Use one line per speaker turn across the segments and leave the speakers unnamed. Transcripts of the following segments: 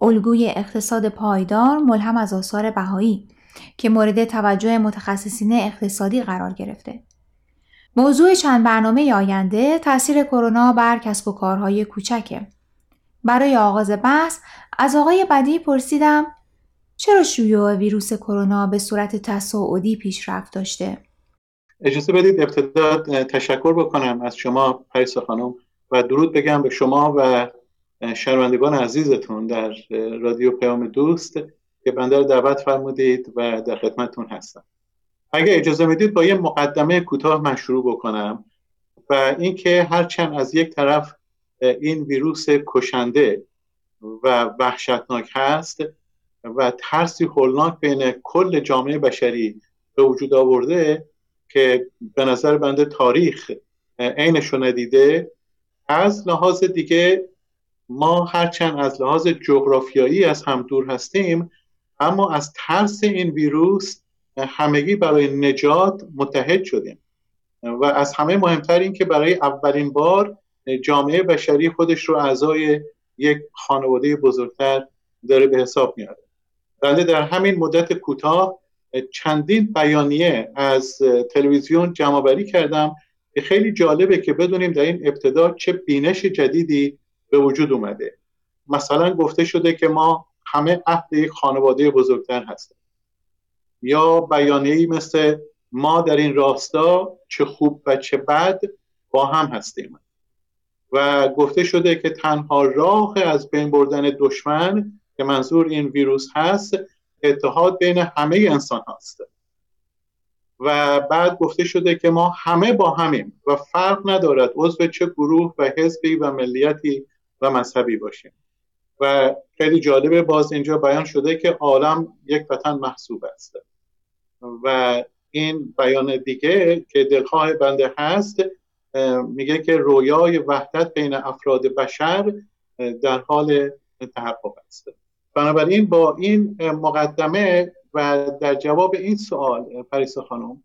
الگوی اقتصاد پایدار ملهم از آثار بهایی که مورد توجه متخصصین اقتصادی قرار گرفته. موضوع چند برنامه آینده تاثیر کرونا بر کسب و کارهای کوچکه. برای آغاز بحث از آقای بدی پرسیدم چرا شیوع ویروس کرونا به صورت تصاعدی پیشرفت داشته؟
اجازه بدید ابتدا تشکر بکنم از شما پریسا خانم و درود بگم به شما و شنوندگان عزیزتون در رادیو پیام دوست که بنده رو دعوت فرمودید و در خدمتتون هستم. اگه اجازه می‌دید با یه مقدمه کوتاه من شروع بکنم و اینکه هرچند از یک طرف این ویروس کشنده و وحشتناک هست و ترسی هولناک بین کل جامعه بشری به وجود آورده که به نظر بنده تاریخ عینش ندیده از لحاظ دیگه ما هرچند از لحاظ جغرافیایی از هم دور هستیم اما از ترس این ویروس همگی برای نجات متحد شدیم. و از همه مهمتر این که برای اولین بار جامعه بشری خودش رو اعضای یک خانواده بزرگتر داره به حساب میاره. بنده در همین مدت کوتاه چندین بیانیه از تلویزیون جمع کردم که خیلی جالبه که بدونیم در این ابتدا چه بینش جدیدی به وجود اومده. مثلا گفته شده که ما همه عهد یک خانواده بزرگتر هستیم. یا بیانیه‌ای مثل ما در این راستا چه خوب و چه بد با هم هستیم. و گفته شده که تنها راه از بین بردن دشمن که منظور این ویروس هست اتحاد بین همه انسان هست و بعد گفته شده که ما همه با همیم و فرق ندارد عضو چه گروه و حزبی و ملیتی و مذهبی باشیم و خیلی جالبه باز اینجا بیان شده که عالم یک وطن محسوب است. و این بیان دیگه که دلخواه بنده هست میگه که رویای وحدت بین افراد بشر در حال تحقق است. بنابراین با این مقدمه و در جواب این سوال پریسا خانم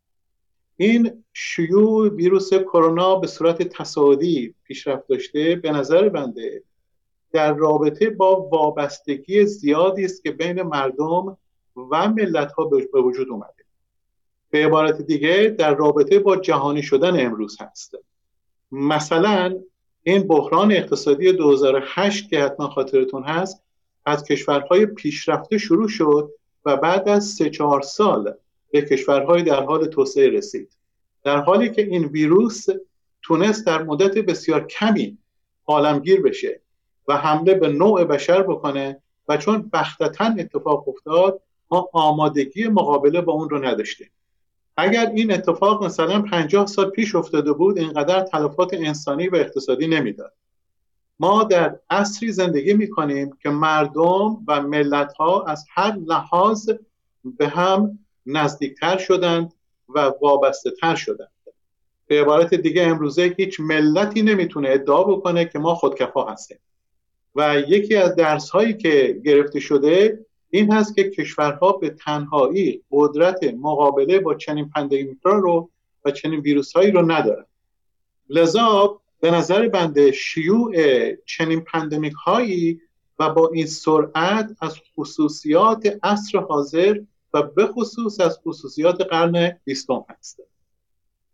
این شیوع ویروس کرونا به صورت تصاعدی پیشرفت داشته به نظر بنده در رابطه با وابستگی زیادی است که بین مردم و ملت ها به وجود اومده. به عبارت دیگه در رابطه با جهانی شدن امروز هست. مثلا این بحران اقتصادی 2008 که حتما خاطرتون هست از کشورهای پیشرفته شروع شد و بعد از سه چهار سال به کشورهای در حال توسعه رسید. در حالی که این ویروس تونست در مدت بسیار کمی عالمگیر بشه. و حمله به نوع بشر بکنه و چون بختتا اتفاق افتاد ما آمادگی مقابله با اون رو نداشتیم. اگر این اتفاق مثلا 50 سال پیش افتاده بود اینقدر تلفات انسانی و اقتصادی نمی‌داد. ما در عصری زندگی می کنیم که مردم و ملت ها از هر لحاظ به هم نزدیکتر شدند و وابسته تر شدند. به عبارت دیگه امروزه هیچ ملتی نمی‌تونه ادعا بکنه که ما خودکفا هستیم. و یکی از درس هایی که گرفته شده این هست که کشورها به تنهایی قدرت مقابله با چنین پندمیک رو و چنین ویروس هایی رو ندارن. لذا به نظر بنده شیوع چنین pandemic هایی و با این سرعت از خصوصیات عصر حاضر و به خصوص از خصوصیات قرن بیستم هست.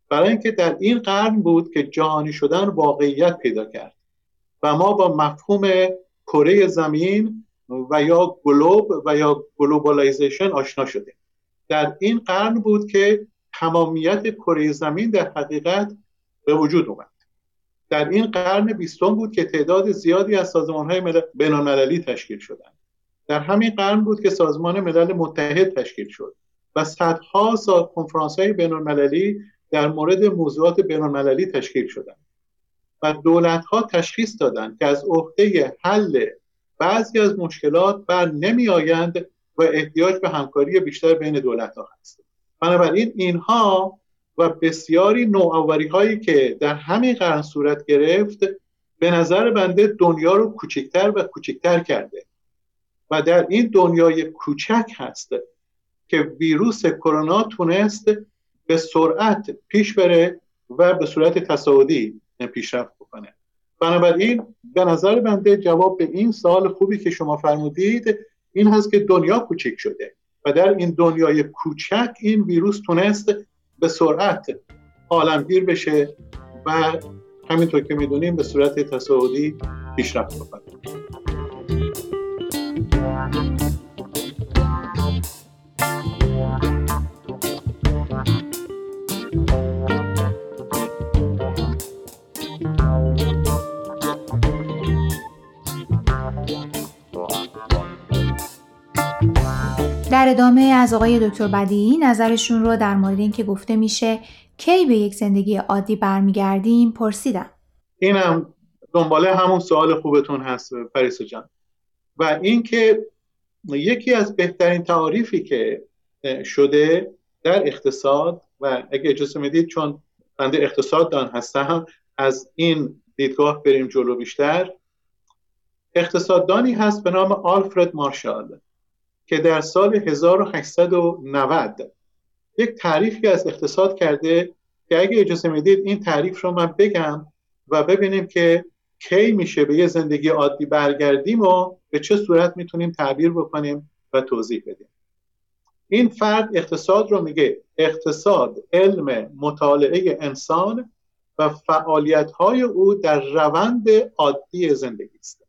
برای اینکه در این قرن بود که جهانی شدن واقعیت پیدا کرد. و ما با مفهوم کره زمین و یا globe و یا globalization آشنا شدیم. در این قرن بود که تمامیت کره زمین در حقیقت به وجود اومد. در این قرن بیستم بود که تعداد زیادی از سازمان های بینالمللی تشکیل شدند. در همین قرن بود که سازمان ملل متحد تشکیل شد و صدها کنفرانس های بینالمللی در مورد موضوعات بینالمللی تشکیل شدند. و دولت ها تشخیص دادند که از عهده حل بعضی از مشکلات بر نمی آیند و احتیاج به همکاری بیشتر بین دولت ها هست. بنابراین اینها و بسیاری نوآوری هایی که در همین قرن صورت گرفت به نظر بنده دنیا رو کوچکتر و کوچکتر کرده و در این دنیای کوچک هست که ویروس کرونا تونست به سرعت پیش بره و به صورت تصاعدی پیشرفت بکنه. بنابراین به نظر بنده جواب به این سال خوبی که شما فرمودید این هست که دنیا کوچک شده و در این دنیای کوچک این ویروس تونست به سرعت عالمگیر بشه و همینطور که می‌دونیم به صورت تصاعدی پیشرفت بکنه.
در ادامه از آقای دکتر بدیعی نظرشون رو در مورد اینکه گفته میشه کی به یک زندگی عادی برمیگردیم پرسیدم.
اینم دنباله همون سوال خوبتون هست پریسا جان. و اینکه یکی از بهترین تعاریفی که شده در اقتصاد و اگه اجازه می‌دید چون بنده اقتصاد دان هستم از این دیدگاه بریم جلو بیشتر. اقتصاددانی هست به نام آلفرد مارشال. که در سال 1890 یک تعریفی از اقتصاد کرده که اگه اجازه می‌دید این تعریف رو من بگم و ببینیم که کی میشه به یه زندگی عادی برگردیم و به چه صورت می‌تونیم تعبیر بکنیم و توضیح بدیم. این فرد اقتصاد رو میگه اقتصاد علم مطالعه انسان و فعالیت های او در روند عادی زندگی است.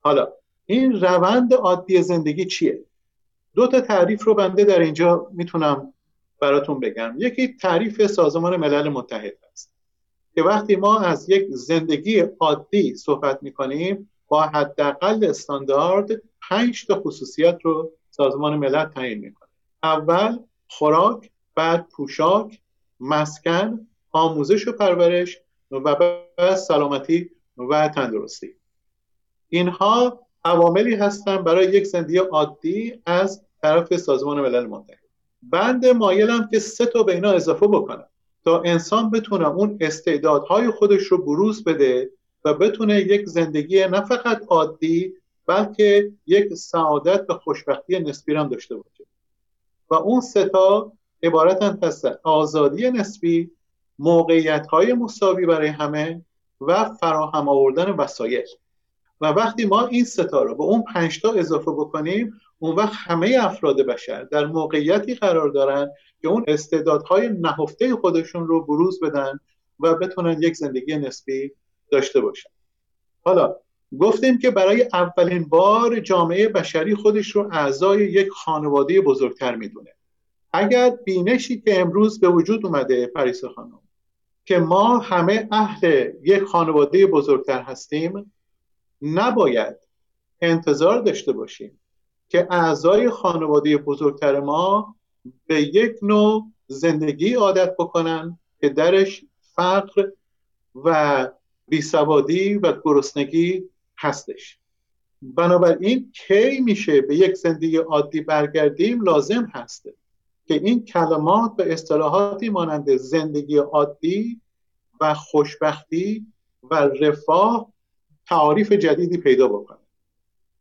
حالا این روند عادی زندگی چیه؟ دو تا تعریف رو بنده در اینجا می‌تونم براتون بگم. یکی تعریف سازمان ملل متحد است که وقتی ما از یک زندگی عادی صحبت می‌کنیم با حداقل استاندارد پنج تا خصوصیت رو سازمان ملل تعیین می‌کنه. اول خوراک بعد پوشاک مسکن آموزش و پرورش و بعد سلامتی و تندرستی. اینها عواملی هستند برای یک زندگی عادی از طرف سازمان ملل متحد بند مایلم که سه تا به اینا اضافه بکنم تا انسان بتونه اون استعدادهای خودش رو بروز بده و بتونه یک زندگی نه فقط عادی بلکه یک سعادت و خوشبختی نسبی هم داشته باشه. و اون سه تا عبارتن هستن آزادی نسبی موقعیت های مساوی برای همه و فراهم آوردن وسایل. و وقتی ما این ستا رو به اون پنجتا اضافه بکنیم اون وقت همه افراد بشر در موقعیتی قرار دارن که اون استعدادهای نهفته خودشون رو بروز بدن و بتونن یک زندگی نسبی داشته باشن. حالا گفتیم که برای اولین بار جامعه بشری خودش رو اعضای یک خانواده بزرگتر می‌دونه. اگر بینشی که امروز به وجود اومده پریسا خانم که ما همه اهل یک خانواده بزرگتر هستیم نباید انتظار داشته باشیم که اعضای خانواده بزرگتر ما به یک نوع زندگی عادت بکنن که درش فقر و بیسوادی و گرسنگی هستش. بنابراین کی میشه به یک زندگی عادی برگردیم لازم هسته که این کلمات و اصطلاحاتی مانند زندگی عادی و خوشبختی و رفاه تعاریف جدیدی پیدا بکنه.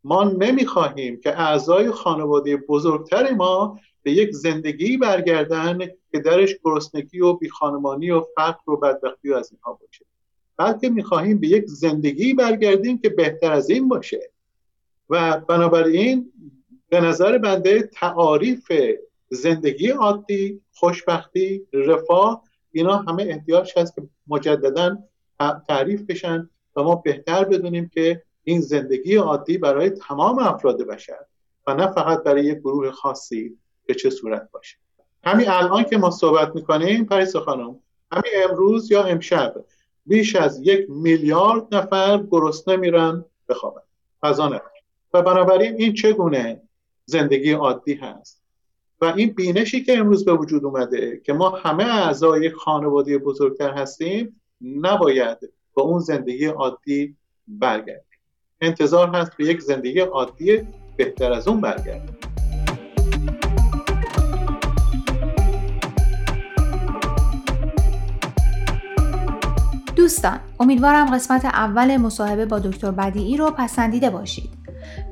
ما نمی‌خواهیم که اعضای خانواده بزرگتر ما به یک زندگی برگردن که درش گرسنگی و بیخانمانی و فقر و بدبختی و از اینها باشه. بلکه می‌خواهیم به یک زندگی برگردیم که بهتر از این باشه. و بنابراین به نظر بنده تعاریف زندگی عادی خوشبختی رفاه اینا همه احتیاج هست که مجددا تعریف بشن و ما بهتر بدونیم که این زندگی عادی برای تمام افراد بشر و نه فقط برای یک گروه خاصی به چه صورت باشه. همین الان که ما صحبت می‌کنیم پریسا خانم همین امروز یا امشب بیش از یک میلیارد نفر گرسنه میرن بخوابن غذا و بنابراین این چگونه زندگی عادی هست؟ و این بینشی که امروز به وجود اومده که ما همه اعضای خانواده بزرگتر هستیم نباید با اون زندگی عادی برگردیم. انتظار هست به یک زندگی عادی بهتر از اون برگردیم
دوستان امیدوارم قسمت اول مصاحبه با دکتر بدیعی رو پسندیده باشید.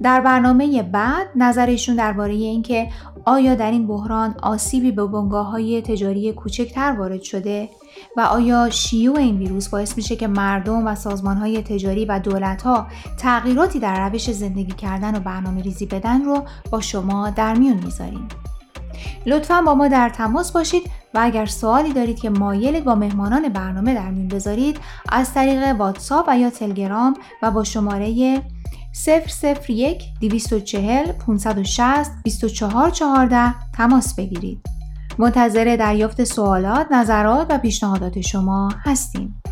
در برنامه بعد نظرشون درباره اینکه آیا در این بحران آسیبی به بنگاه های تجاری کوچکتر وارد شده و آیا شیوع این ویروس باعث میشه که مردم و سازمان های تجاری و دولت ها تغییراتی در روش زندگی کردن و برنامه ریزی بدن رو با شما در میون می‌ذاریم. لطفا با ما در تماس باشید و اگر سوالی دارید که مایلید با مهمانان برنامه در میون بذارید از طریق واتساپ و یا تلگرام و با شماره 001 240 560 2414 تماس بگیرید. منتظر دریافت سوالات، نظرات و پیشنهادات شما هستیم.